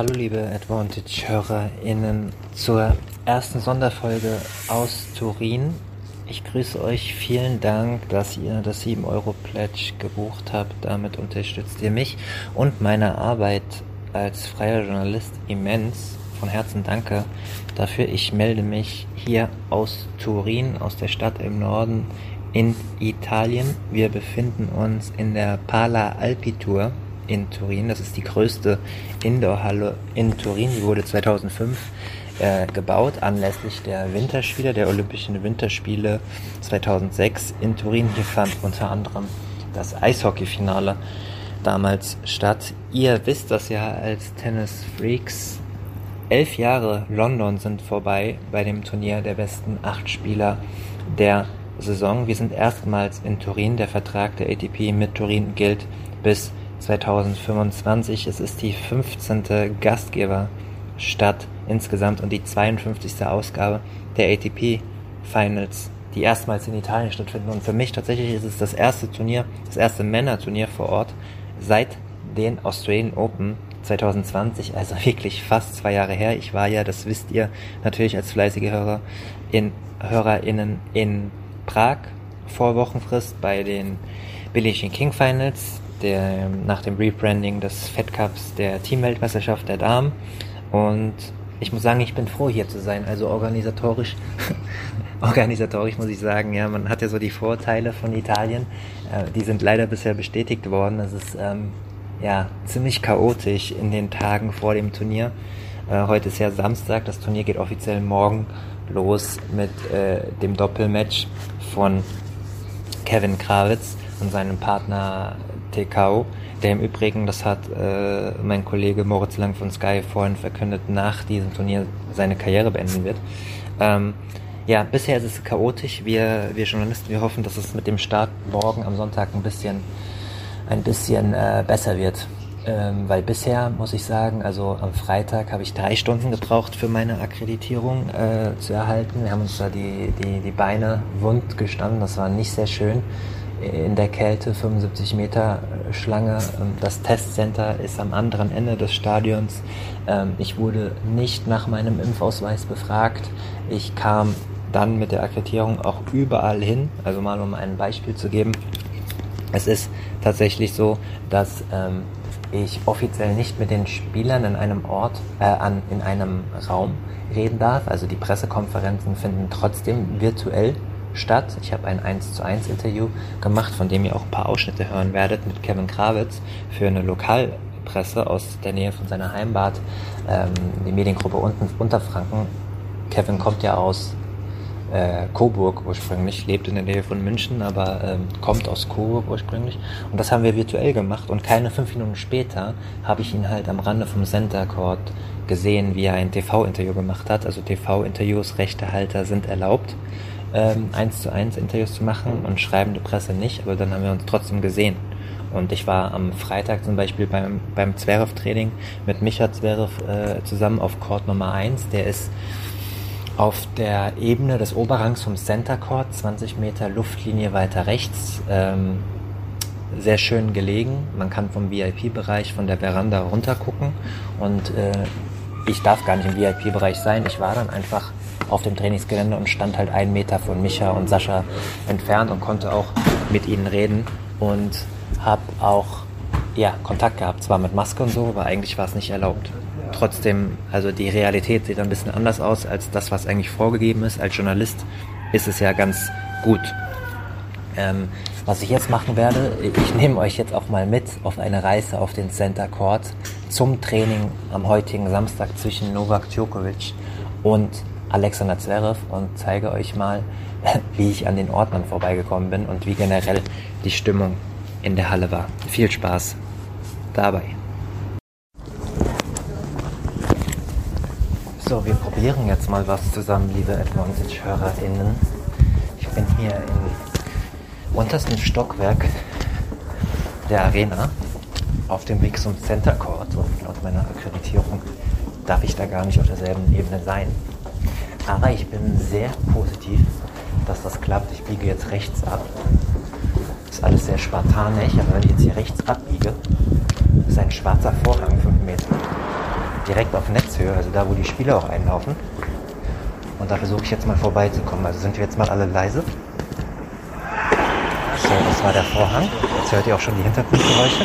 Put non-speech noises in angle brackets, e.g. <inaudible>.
Hallo liebe Advantage-HörerInnen zur ersten Sonderfolge aus Turin. Ich grüße euch. Vielen Dank, dass ihr das 7-Euro-Pledge gebucht habt. Damit unterstützt ihr mich und meine Arbeit als freier Journalist immens. Von Herzen danke dafür. Ich melde mich hier aus Turin, aus der Stadt im Norden in Italien. Wir befinden uns in der Pala Alpi Tour in Turin. Das ist die größte Indoorhalle in Turin. Die wurde 2005 äh, gebaut anlässlich der Winterspiele, der Olympischen Winterspiele 2006 in Turin. Hier fand unter anderem das Eishockeyfinale damals statt. Ihr wisst das ja als Tennis-Freaks. Elf Jahre London sind vorbei bei dem Turnier der besten acht Spieler der Saison. Wir sind erstmals in Turin. Der Vertrag der ATP mit Turin gilt bis 2025. Es ist die 15. Gastgeberstadt insgesamt und die 52. Ausgabe der ATP Finals, die erstmals in Italien stattfinden. Und für mich tatsächlich ist es das erste Turnier, das erste Männerturnier vor Ort seit den Australian Open 2020, also <laughs> wirklich fast zwei Jahre her. Ich war ja, das wisst ihr natürlich als fleißige Hörer, in HörerInnen in Prag vor Wochenfrist bei den Billie Jean King Finals der, nach dem Rebranding des Fed Cups der Teamweltmeisterschaft der Damen. Und ich muss sagen, ich bin froh hier zu sein. Also organisatorisch, <laughs> organisatorisch muss ich sagen, ja, man hat ja so die Vorteile von Italien. Äh, die sind leider bisher bestätigt worden. Es ist ähm, ja ziemlich chaotisch in den Tagen vor dem Turnier. Äh, heute ist ja Samstag, das Turnier geht offiziell morgen los mit äh, dem Doppelmatch von Kevin Krawitz und seinem Partner TKO, der im Übrigen, das hat äh, mein Kollege Moritz Lang von Sky vorhin verkündet, nach diesem Turnier seine Karriere beenden wird. Ähm, ja, bisher ist es chaotisch. Wir, wir Journalisten, wir hoffen, dass es mit dem Start morgen am Sonntag ein bisschen, ein bisschen äh, besser wird. Ähm, weil bisher muss ich sagen, also am Freitag habe ich drei Stunden gebraucht für meine Akkreditierung äh, zu erhalten. Wir haben uns da die, die, die Beine wund gestanden, das war nicht sehr schön in der Kälte, 75 Meter Schlange. Ähm, das Testcenter ist am anderen Ende des Stadions. Ähm, ich wurde nicht nach meinem Impfausweis befragt. Ich kam dann mit der Akkreditierung auch überall hin. Also mal um ein Beispiel zu geben. Es ist tatsächlich so, dass ähm, ich offiziell nicht mit den Spielern in einem Ort, äh, an, in einem Raum reden darf. Also die Pressekonferenzen finden trotzdem virtuell statt. Ich habe ein 1 zu 1 Interview gemacht, von dem ihr auch ein paar Ausschnitte hören werdet mit Kevin Krawitz für eine Lokalpresse aus der Nähe von seiner Heimbad, ähm, die Mediengruppe unten, Unterfranken. Kevin kommt ja aus äh, Coburg ursprünglich, lebt in der Nähe von München, aber ähm, kommt aus Coburg ursprünglich. Und das haben wir virtuell gemacht und keine fünf Minuten später habe ich ihn halt am Rande vom Center Court gesehen, wie er ein TV-Interview gemacht hat. Also TV-Interviews, Rechtehalter sind erlaubt eins zu eins Interviews zu machen und schreibende Presse nicht, aber dann haben wir uns trotzdem gesehen. Und ich war am Freitag zum Beispiel beim, beim Zverev-Training mit Micha Zverev äh, zusammen auf Court Nummer 1. Der ist auf der Ebene des Oberrangs vom Center Court, 20 Meter Luftlinie weiter rechts. Ähm, sehr schön gelegen. Man kann vom VIP-Bereich von der Veranda runter gucken und äh, ich darf gar nicht im VIP-Bereich sein. Ich war dann einfach auf dem Trainingsgelände und stand halt einen Meter von Micha und Sascha entfernt und konnte auch mit ihnen reden und habe auch ja, Kontakt gehabt, zwar mit Maske und so, aber eigentlich war es nicht erlaubt. Trotzdem, also die Realität sieht ein bisschen anders aus als das, was eigentlich vorgegeben ist. Als Journalist ist es ja ganz gut. Ähm, was ich jetzt machen werde, ich nehme euch jetzt auch mal mit auf eine Reise auf den Center Court zum Training am heutigen Samstag zwischen Novak Djokovic und Alexander Zverev und zeige euch mal, <laughs> wie ich an den Ordnern vorbeigekommen bin und wie generell die Stimmung in der Halle war. Viel Spaß dabei. So, wir probieren jetzt mal was zusammen, liebe Advantage-HörerInnen. Ich bin hier im untersten Stockwerk der Arena auf dem Weg zum Center Court und laut meiner Akkreditierung darf ich da gar nicht auf derselben Ebene sein. Aber ich bin sehr positiv, dass das klappt. Ich biege jetzt rechts ab. Ist alles sehr spartanisch, aber wenn ich jetzt hier rechts abbiege, ist ein schwarzer Vorhang, 5 Meter, direkt auf Netzhöhe, also da, wo die Spieler auch einlaufen. Und da versuche ich jetzt mal vorbeizukommen. Also sind wir jetzt mal alle leise. So, das war der Vorhang. Jetzt hört ihr auch schon die Hintergrundgeräusche.